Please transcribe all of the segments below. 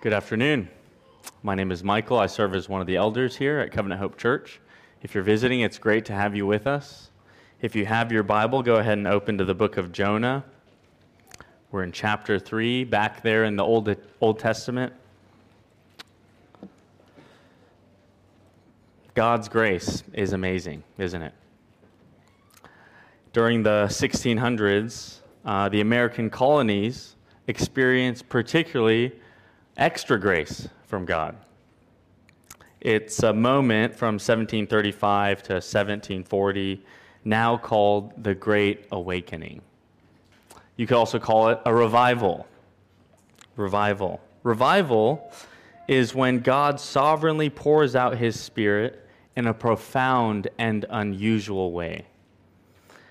Good afternoon. My name is Michael. I serve as one of the elders here at Covenant Hope Church. If you're visiting, it's great to have you with us. If you have your Bible, go ahead and open to the book of Jonah. We're in chapter 3, back there in the Old, Old Testament. God's grace is amazing, isn't it? During the 1600s, uh, the American colonies experienced particularly extra grace from God. It's a moment from 1735 to 1740, now called the Great Awakening. You could also call it a revival. Revival. Revival is when God sovereignly pours out his Spirit in a profound and unusual way.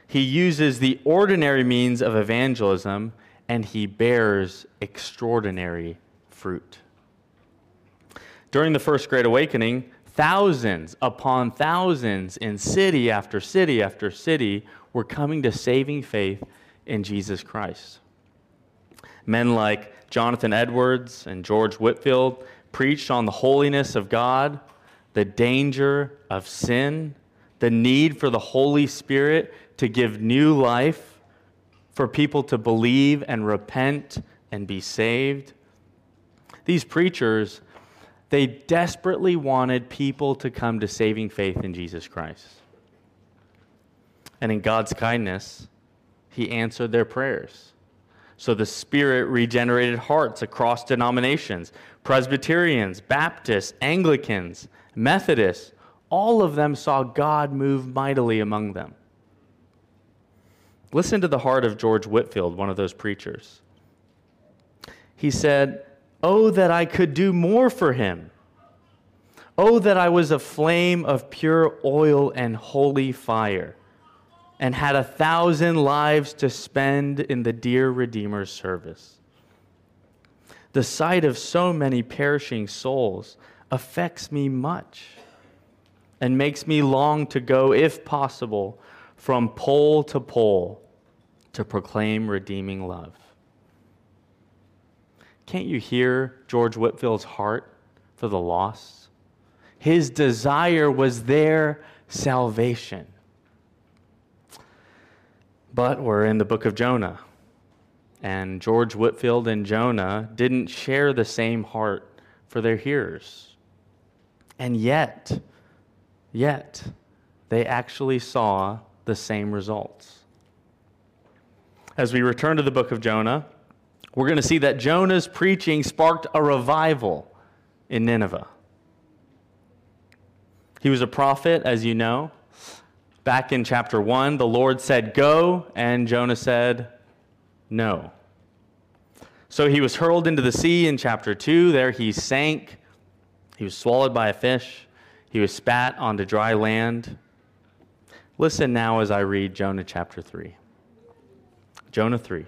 He uses the ordinary means of evangelism and he bears extraordinary fruit. During the First Great Awakening, thousands upon thousands in city after city after city were coming to saving faith in Jesus Christ. Men like Jonathan Edwards and George Whitefield preached on the holiness of God, the danger of sin, the need for the Holy Spirit to give new life, for people to believe and repent and be saved. These preachers, they desperately wanted people to come to saving faith in Jesus Christ. And in God's kindness, He answered their prayers. So the Spirit regenerated hearts across denominations Presbyterians, Baptists, Anglicans, Methodists, all of them saw God move mightily among them. Listen to the heart of George Whitefield, one of those preachers. He said, Oh, that I could do more for him. Oh, that I was a flame of pure oil and holy fire, and had a thousand lives to spend in the dear Redeemer's service. The sight of so many perishing souls affects me much and makes me long to go, if possible, from pole to pole to proclaim redeeming love. Can't you hear George Whitefield's heart for the lost? His desire was their salvation. But we're in the book of Jonah. And George Whitefield and Jonah didn't share the same heart for their hearers. And yet, yet, they actually saw the same results. As we return to the book of Jonah, we're going to see that Jonah's preaching sparked a revival in Nineveh. He was a prophet, as you know. Back in chapter 1, the Lord said, Go, and Jonah said, No. So he was hurled into the sea in chapter 2. There he sank. He was swallowed by a fish. He was spat onto dry land. Listen now as I read Jonah chapter 3. Jonah 3.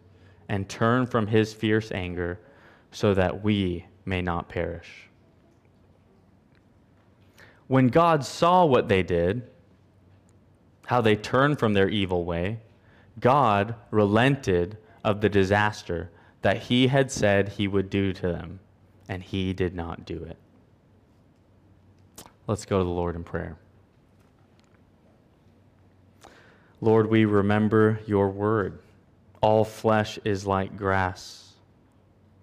and turn from his fierce anger so that we may not perish. When God saw what they did, how they turned from their evil way, God relented of the disaster that he had said he would do to them, and he did not do it. Let's go to the Lord in prayer. Lord, we remember your word. All flesh is like grass,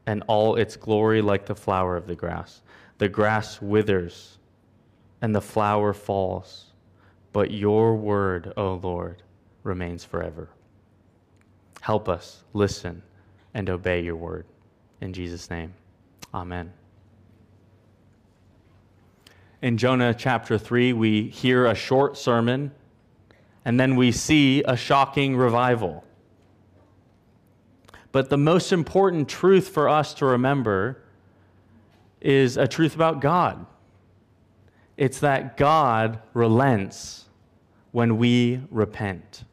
and all its glory like the flower of the grass. The grass withers, and the flower falls, but your word, O Lord, remains forever. Help us listen and obey your word. In Jesus' name, amen. In Jonah chapter 3, we hear a short sermon, and then we see a shocking revival. But the most important truth for us to remember is a truth about God. It's that God relents when we repent.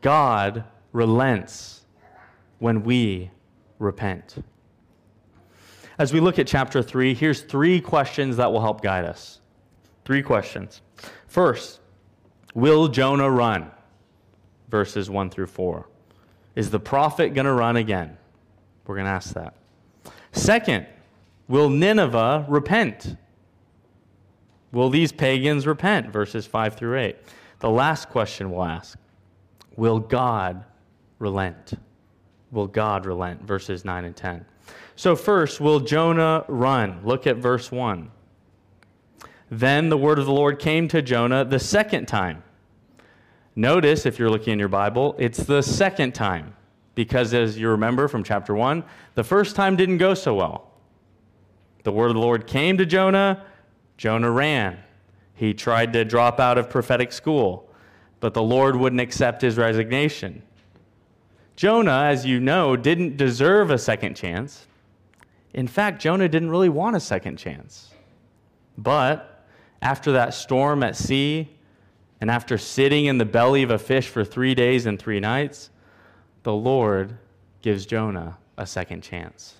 God relents when we repent. As we look at chapter 3, here's three questions that will help guide us. Three questions. First, will Jonah run? Verses 1 through 4. Is the prophet going to run again? We're going to ask that. Second, will Nineveh repent? Will these pagans repent? Verses 5 through 8. The last question we'll ask Will God relent? Will God relent? Verses 9 and 10. So, first, will Jonah run? Look at verse 1. Then the word of the Lord came to Jonah the second time. Notice, if you're looking in your Bible, it's the second time. Because as you remember from chapter 1, the first time didn't go so well. The word of the Lord came to Jonah, Jonah ran. He tried to drop out of prophetic school, but the Lord wouldn't accept his resignation. Jonah, as you know, didn't deserve a second chance. In fact, Jonah didn't really want a second chance. But after that storm at sea, and after sitting in the belly of a fish for three days and three nights, the Lord gives Jonah a second chance.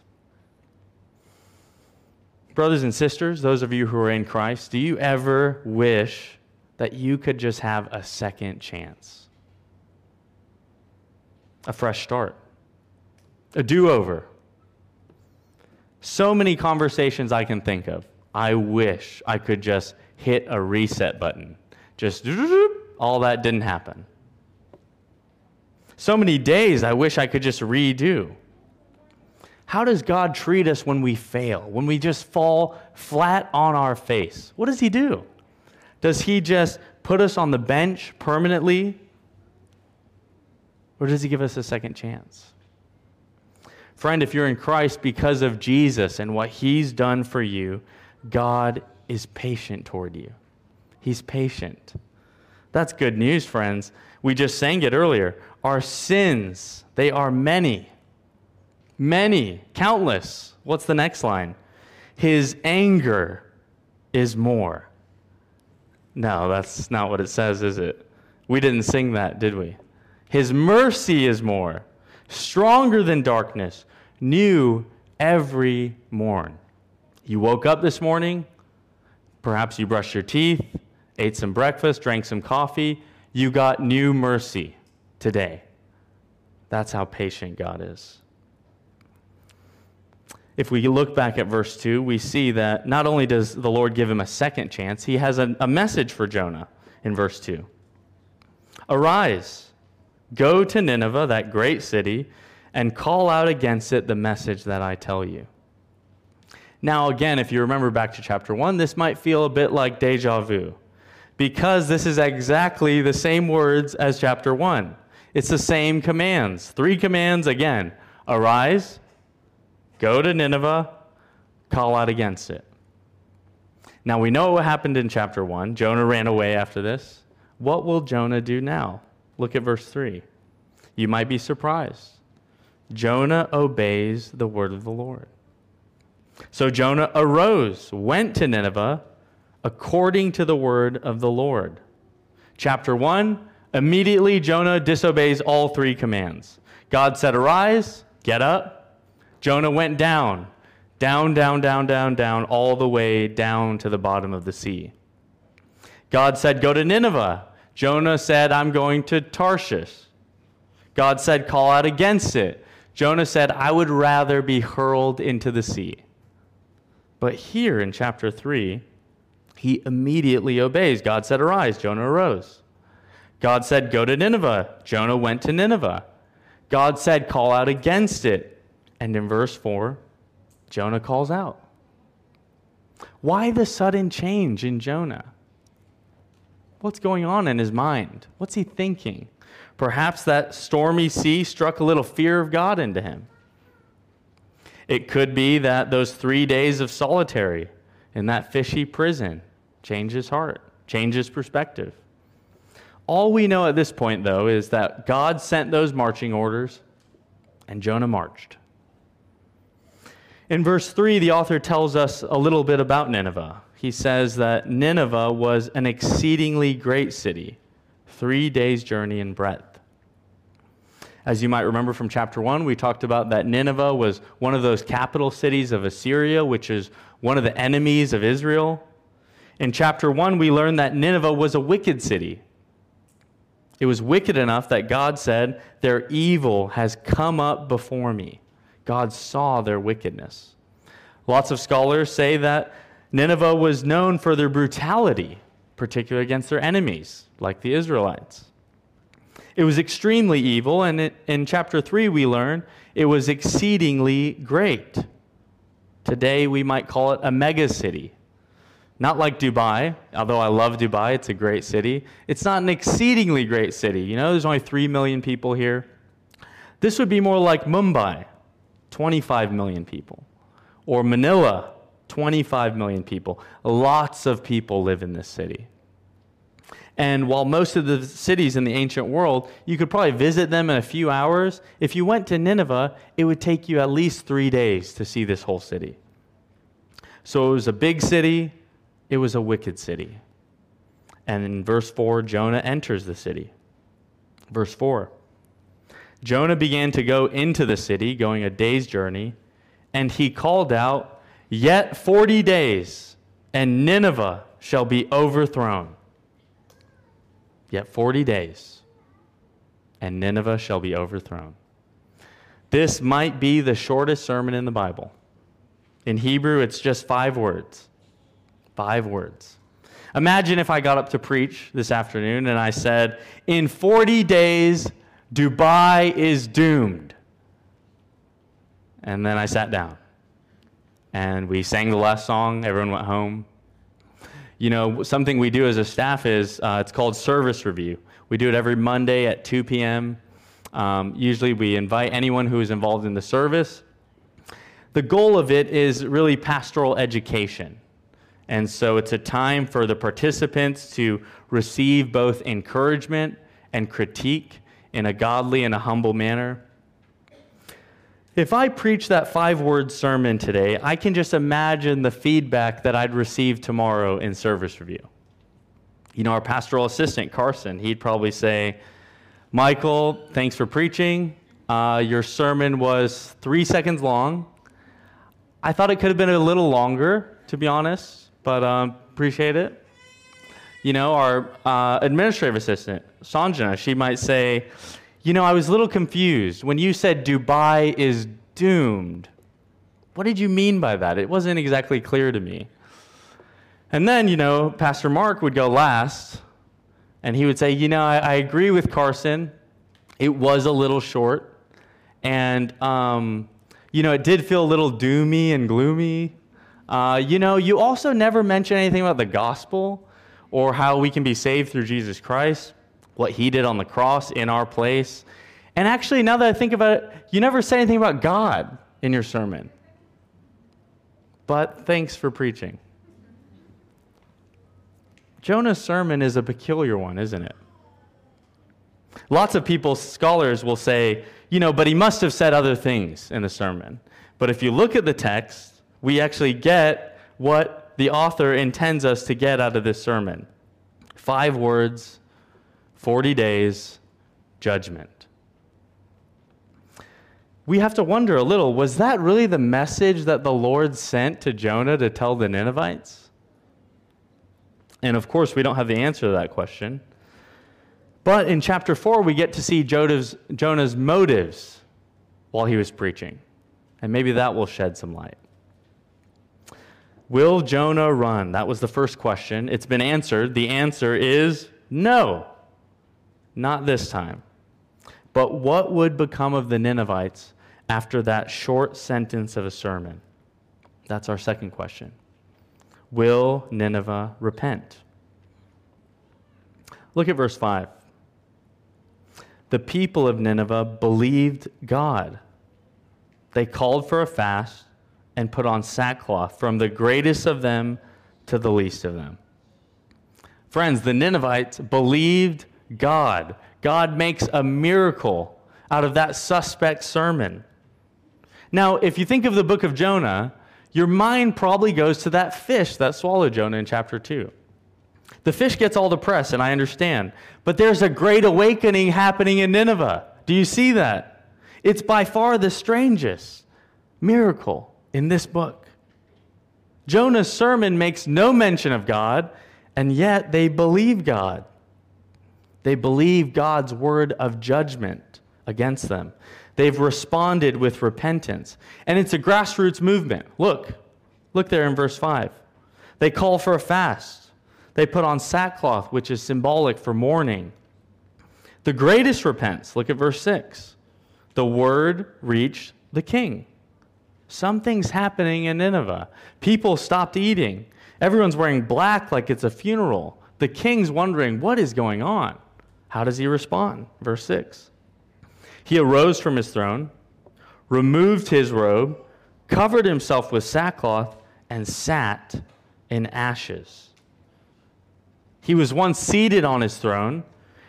Brothers and sisters, those of you who are in Christ, do you ever wish that you could just have a second chance? A fresh start, a do over. So many conversations I can think of. I wish I could just hit a reset button. Just all that didn't happen. So many days I wish I could just redo. How does God treat us when we fail, when we just fall flat on our face? What does He do? Does He just put us on the bench permanently? Or does He give us a second chance? Friend, if you're in Christ because of Jesus and what He's done for you, God is patient toward you. He's patient. That's good news, friends. We just sang it earlier. Our sins, they are many. Many, countless. What's the next line? His anger is more. No, that's not what it says, is it? We didn't sing that, did we? His mercy is more, stronger than darkness, new every morn. You woke up this morning, perhaps you brushed your teeth, ate some breakfast, drank some coffee, you got new mercy today. That's how patient God is. If we look back at verse 2, we see that not only does the Lord give him a second chance, he has a, a message for Jonah in verse 2. Arise, go to Nineveh, that great city, and call out against it the message that I tell you. Now, again, if you remember back to chapter 1, this might feel a bit like deja vu because this is exactly the same words as chapter 1. It's the same commands. Three commands again arise, go to Nineveh, call out against it. Now we know what happened in chapter 1. Jonah ran away after this. What will Jonah do now? Look at verse 3. You might be surprised. Jonah obeys the word of the Lord. So Jonah arose, went to Nineveh according to the word of the Lord. Chapter 1 Immediately Jonah disobeys all three commands. God said, Arise, get up. Jonah went down, down, down, down, down, down, all the way down to the bottom of the sea. God said, Go to Nineveh. Jonah said, I'm going to Tarshish. God said, Call out against it. Jonah said, I would rather be hurled into the sea. But here in chapter 3, he immediately obeys. God said, Arise. Jonah arose. God said, Go to Nineveh. Jonah went to Nineveh. God said, Call out against it. And in verse 4, Jonah calls out. Why the sudden change in Jonah? What's going on in his mind? What's he thinking? Perhaps that stormy sea struck a little fear of God into him. It could be that those three days of solitary in that fishy prison changed his heart, changed his perspective. All we know at this point, though, is that God sent those marching orders and Jonah marched. In verse 3, the author tells us a little bit about Nineveh. He says that Nineveh was an exceedingly great city, three days' journey in breadth. As you might remember from chapter 1, we talked about that Nineveh was one of those capital cities of Assyria, which is one of the enemies of Israel. In chapter 1, we learn that Nineveh was a wicked city. It was wicked enough that God said, Their evil has come up before me. God saw their wickedness. Lots of scholars say that Nineveh was known for their brutality, particularly against their enemies, like the Israelites. It was extremely evil, and it, in chapter 3, we learn it was exceedingly great. Today, we might call it a mega city. Not like Dubai, although I love Dubai, it's a great city. It's not an exceedingly great city. You know, there's only 3 million people here. This would be more like Mumbai, 25 million people. Or Manila, 25 million people. Lots of people live in this city. And while most of the cities in the ancient world, you could probably visit them in a few hours, if you went to Nineveh, it would take you at least three days to see this whole city. So it was a big city, it was a wicked city. And in verse 4, Jonah enters the city. Verse 4 Jonah began to go into the city, going a day's journey, and he called out, Yet 40 days, and Nineveh shall be overthrown. Yet 40 days, and Nineveh shall be overthrown. This might be the shortest sermon in the Bible. In Hebrew, it's just five words. Five words. Imagine if I got up to preach this afternoon and I said, In 40 days, Dubai is doomed. And then I sat down and we sang the last song. Everyone went home. You know, something we do as a staff is uh, it's called service review. We do it every Monday at 2 p.m. Um, usually we invite anyone who is involved in the service. The goal of it is really pastoral education. And so it's a time for the participants to receive both encouragement and critique in a godly and a humble manner. If I preach that five word sermon today, I can just imagine the feedback that I'd receive tomorrow in service review. You know, our pastoral assistant, Carson, he'd probably say, Michael, thanks for preaching. Uh, your sermon was three seconds long. I thought it could have been a little longer, to be honest, but um, appreciate it. You know, our uh, administrative assistant, Sanjana, she might say, You know, I was a little confused. When you said Dubai is doomed, what did you mean by that? It wasn't exactly clear to me. And then, you know, Pastor Mark would go last, and he would say, You know, I, I agree with Carson. It was a little short. And, um, you know, it did feel a little doomy and gloomy. Uh, you know, you also never mention anything about the gospel or how we can be saved through Jesus Christ, what he did on the cross in our place. And actually, now that I think about it, you never say anything about God in your sermon. But thanks for preaching. Jonah's sermon is a peculiar one, isn't it? Lots of people, scholars, will say, you know, but he must have said other things in the sermon. But if you look at the text, we actually get what the author intends us to get out of this sermon five words, 40 days, judgment. we have to wonder a little was that really the message that the Lord sent to Jonah to tell the Ninevites? And of course, we don't have the answer to that question. But in chapter 4, we get to see Jonah's, Jonah's motives while he was preaching. And maybe that will shed some light. Will Jonah run? That was the first question. It's been answered. The answer is no, not this time. But what would become of the Ninevites after that short sentence of a sermon? That's our second question. Will Nineveh repent? Look at verse 5. The people of Nineveh believed God. They called for a fast and put on sackcloth, from the greatest of them to the least of them. Friends, the Ninevites believed God. God makes a miracle out of that suspect sermon. Now, if you think of the book of Jonah, your mind probably goes to that fish that swallowed Jonah in chapter 2. The fish gets all the press, and I understand. But there's a great awakening happening in Nineveh. Do you see that? It's by far the strangest miracle in this book. Jonah's sermon makes no mention of God, and yet they believe God. They believe God's word of judgment against them. They've responded with repentance. And it's a grassroots movement. Look, look there in verse 5. They call for a fast. They put on sackcloth, which is symbolic for mourning. The greatest repents. Look at verse 6. The word reached the king. Something's happening in Nineveh. People stopped eating. Everyone's wearing black like it's a funeral. The king's wondering, what is going on? How does he respond? Verse 6. He arose from his throne, removed his robe, covered himself with sackcloth, and sat in ashes. He was once seated on his throne.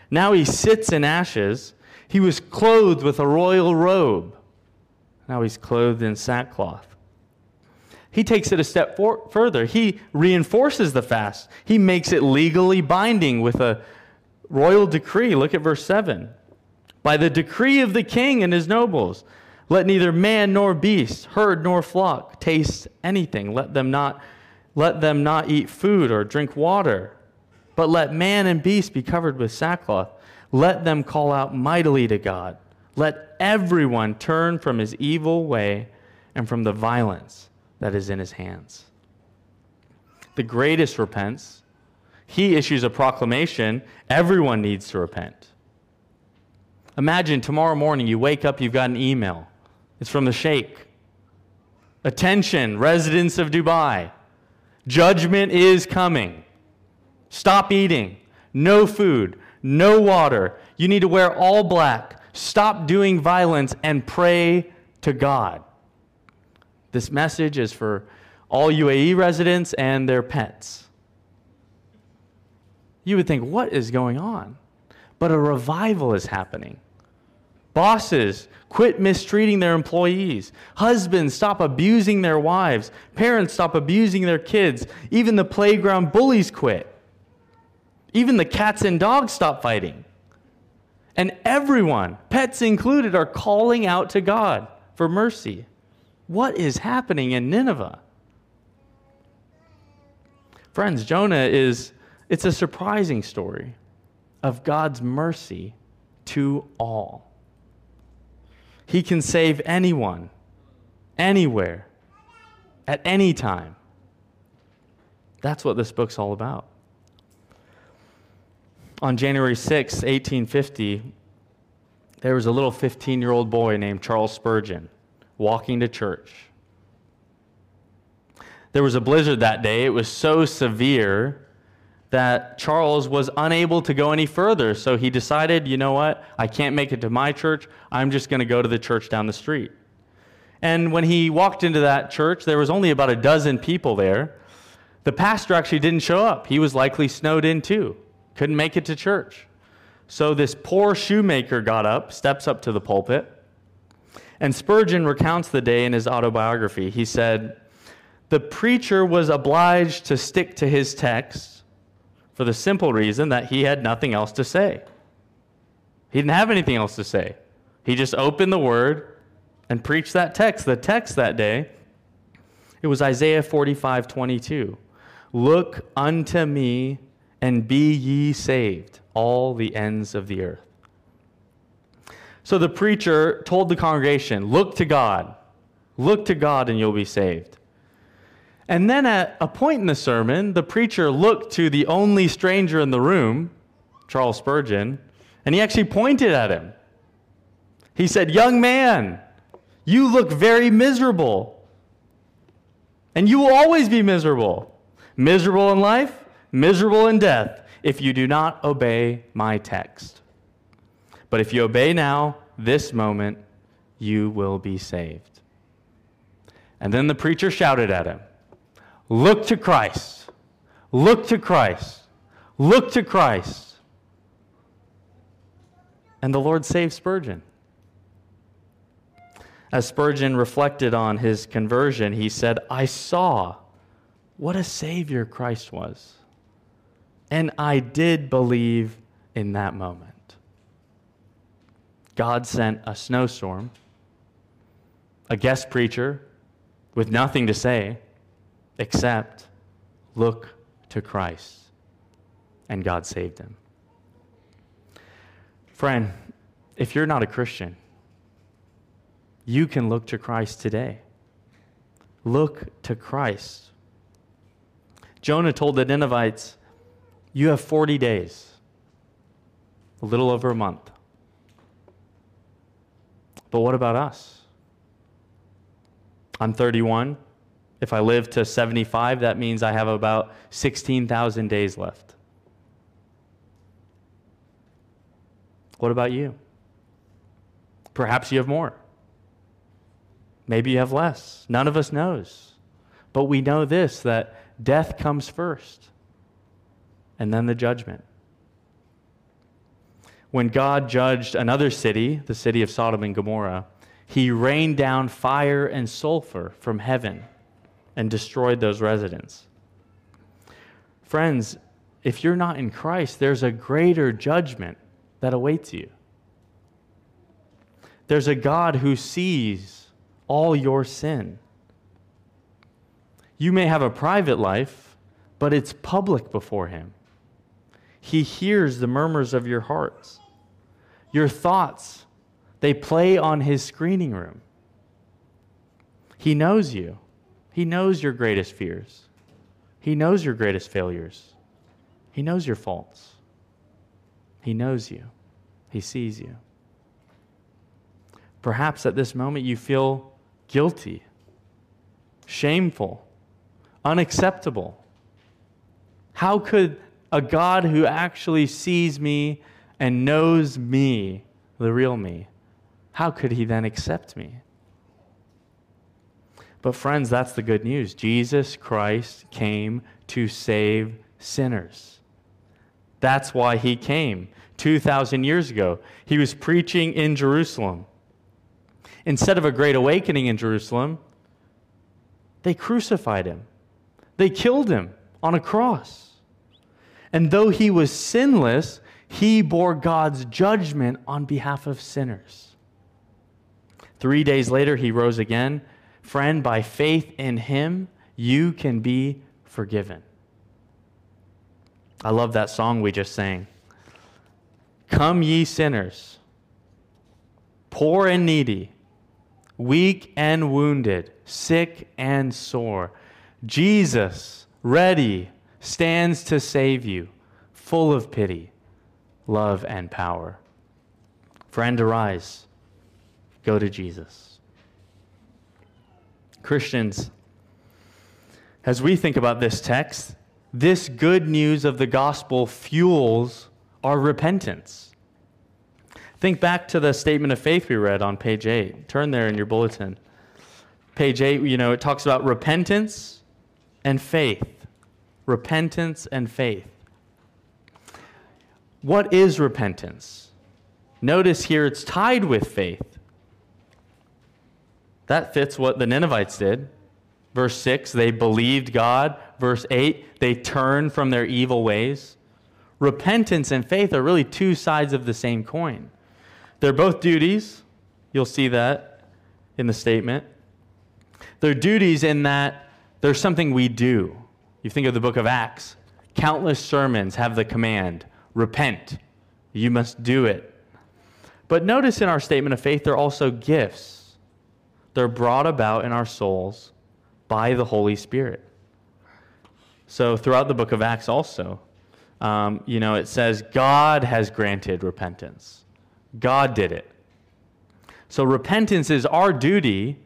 Now he sits in ashes. He was clothed with a royal robe. Now he's clothed in sackcloth. He takes it a step for- further. He reinforces the fast. He makes it legally binding with a royal decree. Look at verse 7 by the decree of the king and his nobles. Let neither man nor beast, herd nor flock taste anything. Let them not let them not eat food or drink water, but let man and beast be covered with sackcloth. Let them call out mightily to God. Let everyone turn from his evil way and from the violence that is in his hands. The greatest repents. He issues a proclamation everyone needs to repent. Imagine tomorrow morning you wake up, you've got an email. It's from the Sheikh. Attention, residents of Dubai. Judgment is coming. Stop eating. No food. No water. You need to wear all black. Stop doing violence and pray to God. This message is for all UAE residents and their pets. You would think, what is going on? But a revival is happening. Bosses, quit mistreating their employees. Husbands, stop abusing their wives. Parents, stop abusing their kids. Even the playground bullies quit. Even the cats and dogs stop fighting. And everyone, pets included, are calling out to God for mercy. What is happening in Nineveh? Friends, Jonah is, it's a surprising story of God's mercy to all. He can save anyone, anywhere, at any time. That's what this book's all about. On January 6, 1850, there was a little 15 year old boy named Charles Spurgeon walking to church. There was a blizzard that day. It was so severe that Charles was unable to go any further. So he decided, you know what? I can't make it to my church. I'm just going to go to the church down the street. And when he walked into that church, there was only about a dozen people there. The pastor actually didn't show up. He was likely snowed in too. Couldn't make it to church. So this poor shoemaker got up, steps up to the pulpit, and Spurgeon recounts the day in his autobiography. He said, The preacher was obliged to stick to his text for the simple reason that he had nothing else to say. He didn't have anything else to say. He just opened the word, and preached that text. The text that day, it was Isaiah 45 22. Look unto me and be ye saved, all the ends of the earth. So the preacher told the congregation, Look to God. Look to God and you'll be saved. And then at a point in the sermon, the preacher looked to the only stranger in the room, Charles Spurgeon, and he actually pointed at him. He said, Young man, you look very miserable. And you will always be miserable. Miserable in life, miserable in death, if you do not obey my text. But if you obey now, this moment, you will be saved. And then the preacher shouted at him Look to Christ. Look to Christ. Look to Christ. And the Lord saved Spurgeon. As Spurgeon reflected on his conversion, he said, I saw what a Savior Christ was. And I did believe in that moment. God sent a snowstorm, a guest preacher with nothing to say except look to Christ. And God saved him. Friend, if you're not a Christian, you can look to Christ today. Look to Christ. Jonah told the Ninevites, You have 40 days, a little over a month. But what about us? I'm 31. If I live to 75, that means I have about 16,000 days left. What about you? Perhaps you have more. Maybe you have less. None of us knows. But we know this that death comes first, and then the judgment. When God judged another city, the city of Sodom and Gomorrah, he rained down fire and sulfur from heaven and destroyed those residents. Friends, if you're not in Christ, there's a greater judgment that awaits you. There's a God who sees all your sin. You may have a private life, but it's public before Him. He hears the murmurs of your hearts. Your thoughts, they play on His screening room. He knows you. He knows your greatest fears. He knows your greatest failures. He knows your faults. He knows you. He sees you. Perhaps at this moment you feel guilty, shameful, unacceptable. How could a God who actually sees me and knows me, the real me, how could he then accept me? But, friends, that's the good news. Jesus Christ came to save sinners. That's why he came 2,000 years ago. He was preaching in Jerusalem. Instead of a great awakening in Jerusalem, they crucified him. They killed him on a cross. And though he was sinless, he bore God's judgment on behalf of sinners. Three days later, he rose again. Friend, by faith in him, you can be forgiven. I love that song we just sang. Come, ye sinners, poor and needy weak and wounded, sick and sore. Jesus, ready, stands to save you, full of pity, love, and power. Friend, arise. Go to Jesus. Christians, as we think about this text, this good news of the gospel fuels our repentance. Think back to the statement of faith we read on page 8. Turn there in your bulletin. Page 8, you know, it talks about repentance and faith. Repentance and faith. What is repentance? Notice here it's tied with faith. That fits what the Ninevites did. Verse 6, they believed God. Verse 8, they turned from their evil ways. Repentance and faith are really two sides of the same coin. They're both duties. You'll see that. in the statement. They're duties in that there's something we do. You think of the book of Acts, countless sermons have the command repent. You must do it. But notice in our statement of faith, they're also gifts. They're brought about in our souls by the Holy Spirit. So throughout the book of Acts, also, um, you know, it says God has granted repentance. God did it. So repentance is our duty,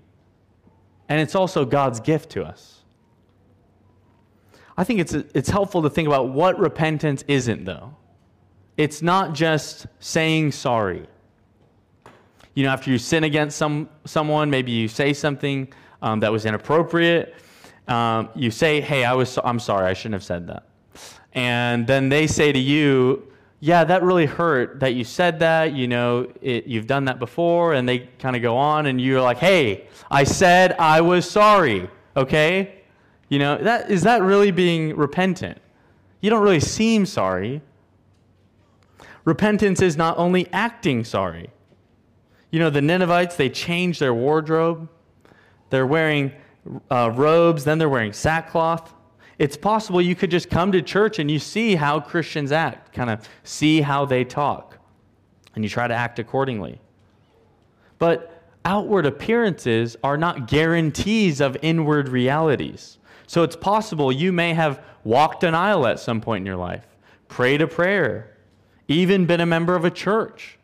and it's also God's gift to us. I think it's, it's helpful to think about what repentance isn't, though. It's not just saying sorry. You know, after you sin against some, someone, maybe you say something um, that was inappropriate. Um, you say, "Hey, I was so, I'm sorry. I shouldn't have said that." And then they say to you, "Yeah, that really hurt that you said that. You know, it, you've done that before." And they kind of go on, and you're like, "Hey, I said I was sorry." Okay, you know that is that really being repentant? You don't really seem sorry. Repentance is not only acting sorry. You know, the Ninevites, they change their wardrobe. They're wearing uh, robes, then they're wearing sackcloth. It's possible you could just come to church and you see how Christians act, kind of see how they talk, and you try to act accordingly. But outward appearances are not guarantees of inward realities. So it's possible you may have walked an aisle at some point in your life, prayed a prayer, even been a member of a church,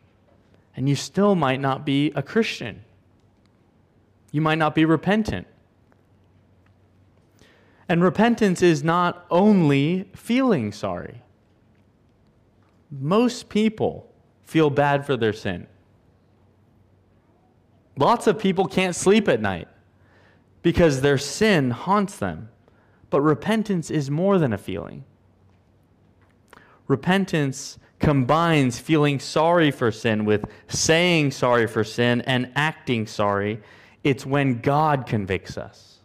and you still might not be a Christian. You might not be repentant. And repentance is not only feeling sorry. Most people feel bad for their sin. Lots of people can't sleep at night because their sin haunts them. But repentance is more than a feeling. Repentance combines feeling sorry for sin with saying sorry for sin and acting sorry. It's when God convicts us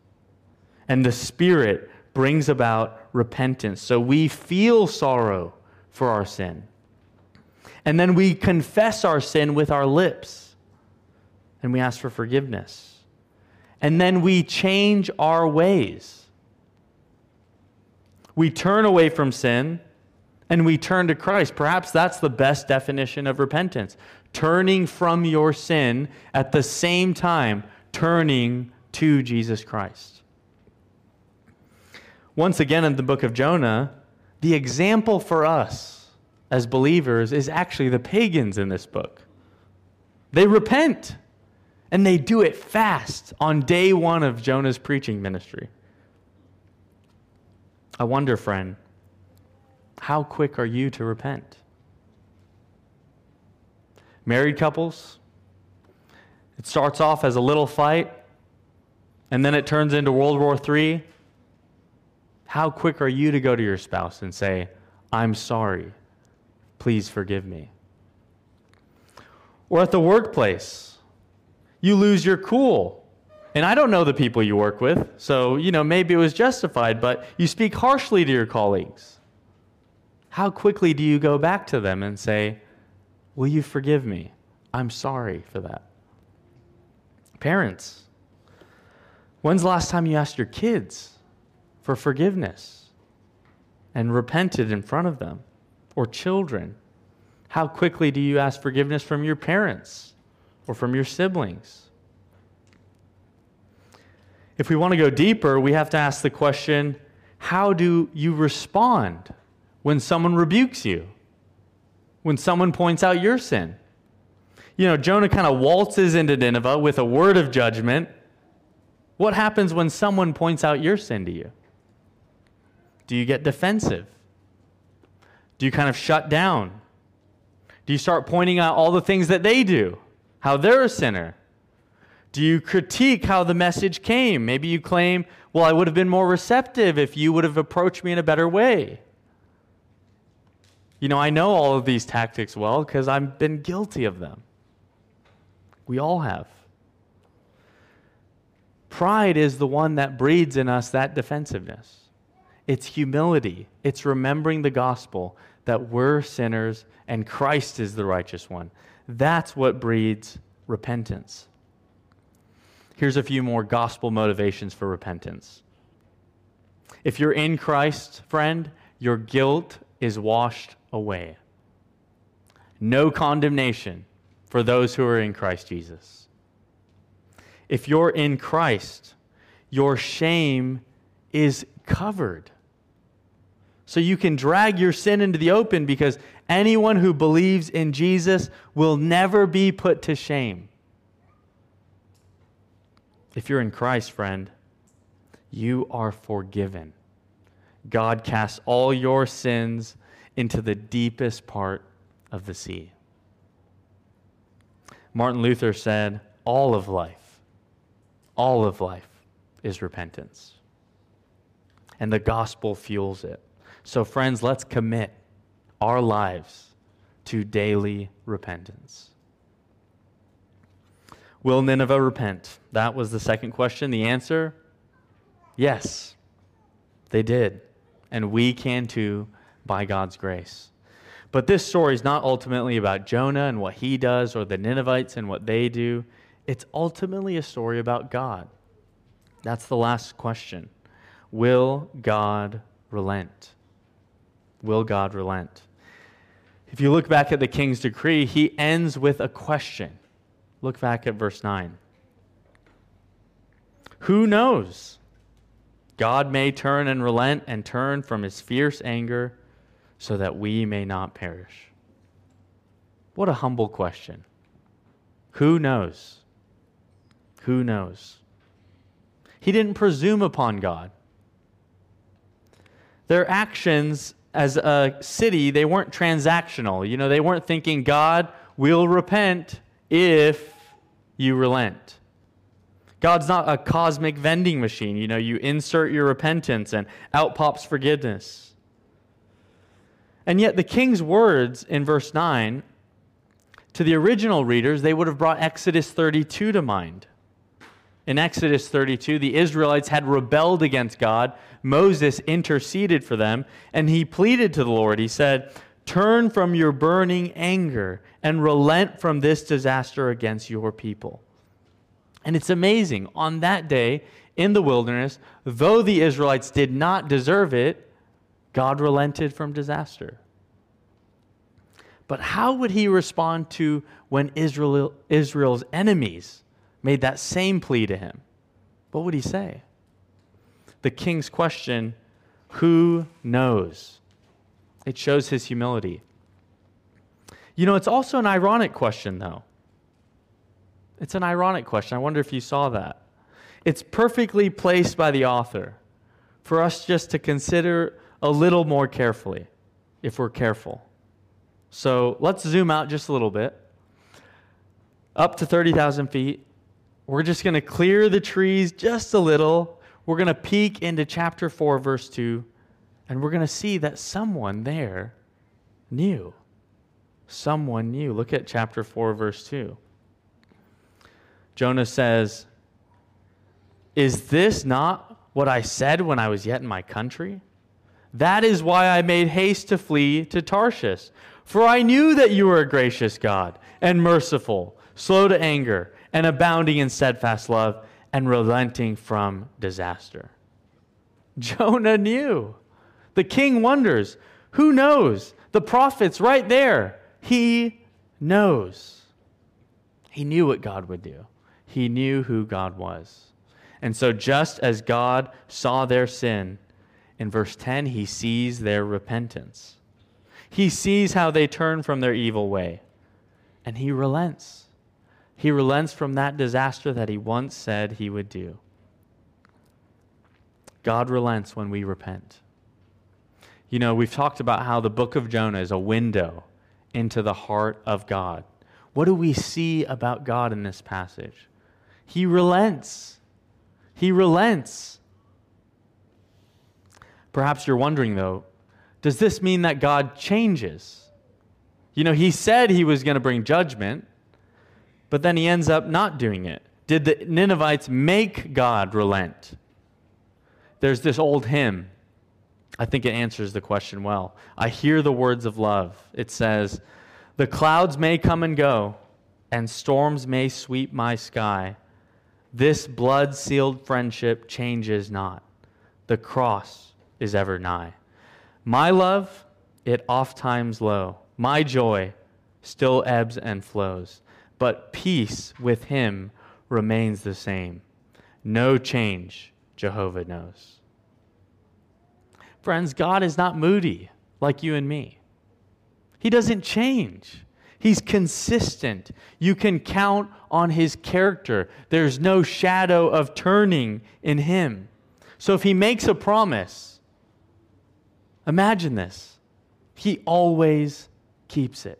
and the Spirit brings about repentance. So we feel sorrow for our sin. And then we confess our sin with our lips and we ask for forgiveness. And then we change our ways. We turn away from sin and we turn to Christ. Perhaps that's the best definition of repentance turning from your sin at the same time turning to Jesus Christ. Once again, in the book of Jonah, the example for us as believers is actually the pagans in this book. They repent and they do it fast on day one of Jonah's preaching ministry. I wonder, friend, how quick are you to repent? Married couples, it starts off as a little fight, and then it turns into World War III. How quick are you to go to your spouse and say, I'm sorry, please forgive me? Or at the workplace, you lose your cool and I don't know the people you work with, so, you know, maybe it was justified, but you speak harshly to your colleagues. How quickly do you go back to them and say, Will you forgive me? I'm sorry for that. Parents, when's the last time you asked your kids for forgiveness and repented in front of them? Or children, how quickly do you ask forgiveness from your parents or from your siblings? If we want to go deeper, we have to ask the question how do you respond when someone rebukes you? When someone points out your sin? You know, Jonah kind of waltzes into Nineveh with a word of judgment. What happens when someone points out your sin to you? Do you get defensive? Do you kind of shut down? Do you start pointing out all the things that they do? How they're a sinner? Do you critique how the message came? Maybe you claim, well, I would have been more receptive if you would have approached me in a better way. You know, I know all of these tactics well because I've been guilty of them. We all have. Pride is the one that breeds in us that defensiveness. It's humility, it's remembering the gospel that we're sinners and Christ is the righteous one. That's what breeds repentance. Here's a few more gospel motivations for repentance. If you're in Christ, friend, your guilt is washed away. No condemnation for those who are in Christ Jesus. If you're in Christ, your shame is covered. So you can drag your sin into the open because anyone who believes in Jesus will never be put to shame. If you're in Christ, friend, you are forgiven. God casts all your sins into the deepest part of the sea. Martin Luther said, All of life, all of life is repentance. And the gospel fuels it. So, friends, let's commit our lives to daily repentance. Will Nineveh repent? That was the second question. The answer yes, they did. And we can too by God's grace. But this story is not ultimately about Jonah and what he does or the Ninevites and what they do. It's ultimately a story about God. That's the last question. Will God relent? Will God relent? If you look back at the king's decree, he ends with a question. Look back at verse 9. Who knows? God may turn and relent and turn from his fierce anger so that we may not perish. What a humble question. Who knows? Who knows? He didn't presume upon God. Their actions as a city, they weren't transactional. You know, they weren't thinking, God will repent if you relent. God's not a cosmic vending machine. You know, you insert your repentance and out pops forgiveness. And yet, the king's words in verse 9, to the original readers, they would have brought Exodus 32 to mind. In Exodus 32, the Israelites had rebelled against God. Moses interceded for them, and he pleaded to the Lord. He said, Turn from your burning anger and relent from this disaster against your people. And it's amazing. On that day in the wilderness, though the Israelites did not deserve it, God relented from disaster. But how would he respond to when Israel, Israel's enemies made that same plea to him? What would he say? The king's question, who knows? It shows his humility. You know, it's also an ironic question, though. It's an ironic question. I wonder if you saw that. It's perfectly placed by the author for us just to consider a little more carefully, if we're careful. So let's zoom out just a little bit. Up to 30,000 feet. We're just going to clear the trees just a little. We're going to peek into chapter 4, verse 2, and we're going to see that someone there knew. Someone knew. Look at chapter 4, verse 2. Jonah says, Is this not what I said when I was yet in my country? That is why I made haste to flee to Tarshish. For I knew that you were a gracious God and merciful, slow to anger, and abounding in steadfast love, and relenting from disaster. Jonah knew. The king wonders. Who knows? The prophet's right there. He knows. He knew what God would do, he knew who God was. And so, just as God saw their sin, in verse 10, he sees their repentance. He sees how they turn from their evil way, and he relents. He relents from that disaster that he once said he would do. God relents when we repent. You know, we've talked about how the book of Jonah is a window into the heart of God. What do we see about God in this passage? He relents. He relents. Perhaps you're wondering, though, does this mean that God changes? You know, he said he was going to bring judgment, but then he ends up not doing it. Did the Ninevites make God relent? There's this old hymn. I think it answers the question well. I hear the words of love. It says, The clouds may come and go, and storms may sweep my sky, This blood sealed friendship changes not. The cross is ever nigh. My love, it oft times low. My joy still ebbs and flows. But peace with him remains the same. No change, Jehovah knows. Friends, God is not moody like you and me. He doesn't change. He's consistent. You can count on his character. There's no shadow of turning in him. So if he makes a promise, imagine this. He always keeps it.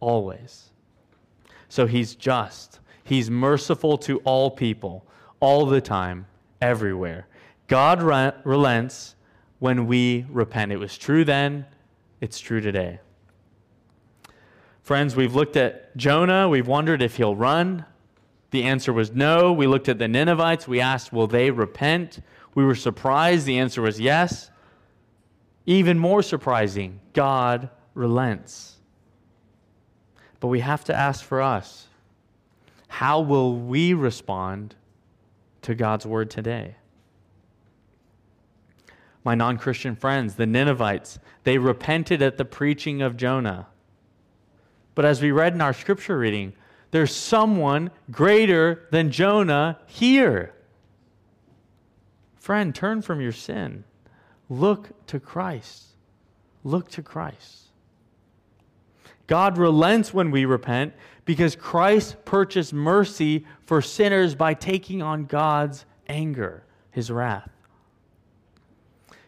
Always. So he's just. He's merciful to all people, all the time, everywhere. God re- relents when we repent. It was true then, it's true today. Friends, we've looked at Jonah. We've wondered if he'll run. The answer was no. We looked at the Ninevites. We asked, will they repent? We were surprised. The answer was yes. Even more surprising, God relents. But we have to ask for us how will we respond to God's word today? My non Christian friends, the Ninevites, they repented at the preaching of Jonah. But as we read in our scripture reading, there's someone greater than Jonah here. Friend, turn from your sin. Look to Christ. Look to Christ. God relents when we repent because Christ purchased mercy for sinners by taking on God's anger, his wrath.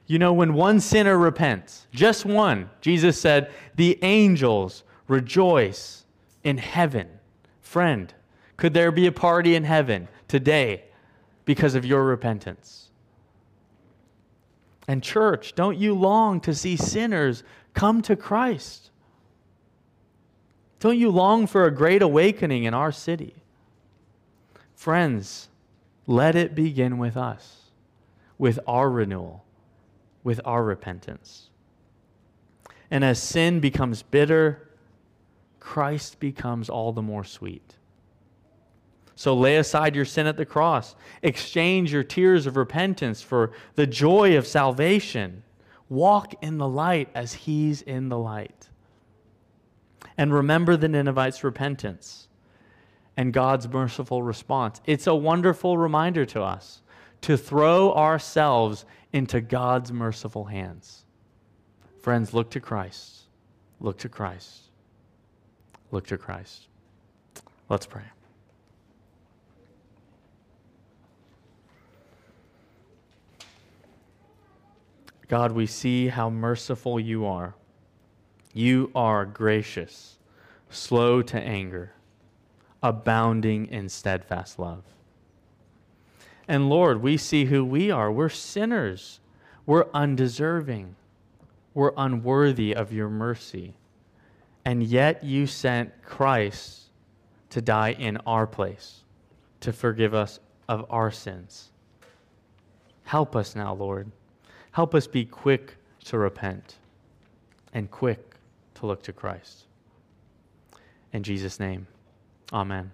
You know, when one sinner repents, just one, Jesus said, the angels rejoice in heaven. Friend, could there be a party in heaven today because of your repentance? And, church, don't you long to see sinners come to Christ? Don't you long for a great awakening in our city? Friends, let it begin with us, with our renewal, with our repentance. And as sin becomes bitter Christ becomes all the more sweet. So lay aside your sin at the cross. Exchange your tears of repentance for the joy of salvation. Walk in the light as He's in the light. And remember the Ninevites' repentance and God's merciful response. It's a wonderful reminder to us to throw ourselves into God's merciful hands. Friends, look to Christ. Look to Christ look to Christ. Let's pray. God, we see how merciful you are. You are gracious, slow to anger, abounding in steadfast love. And Lord, we see who we are. We're sinners, we're undeserving, we're unworthy of your mercy and yet you sent Christ to die in our place, to forgive us of our sins. Help us now, Lord. Help us be quick to repent and quick to look to Christ. In Jesus' name, amen.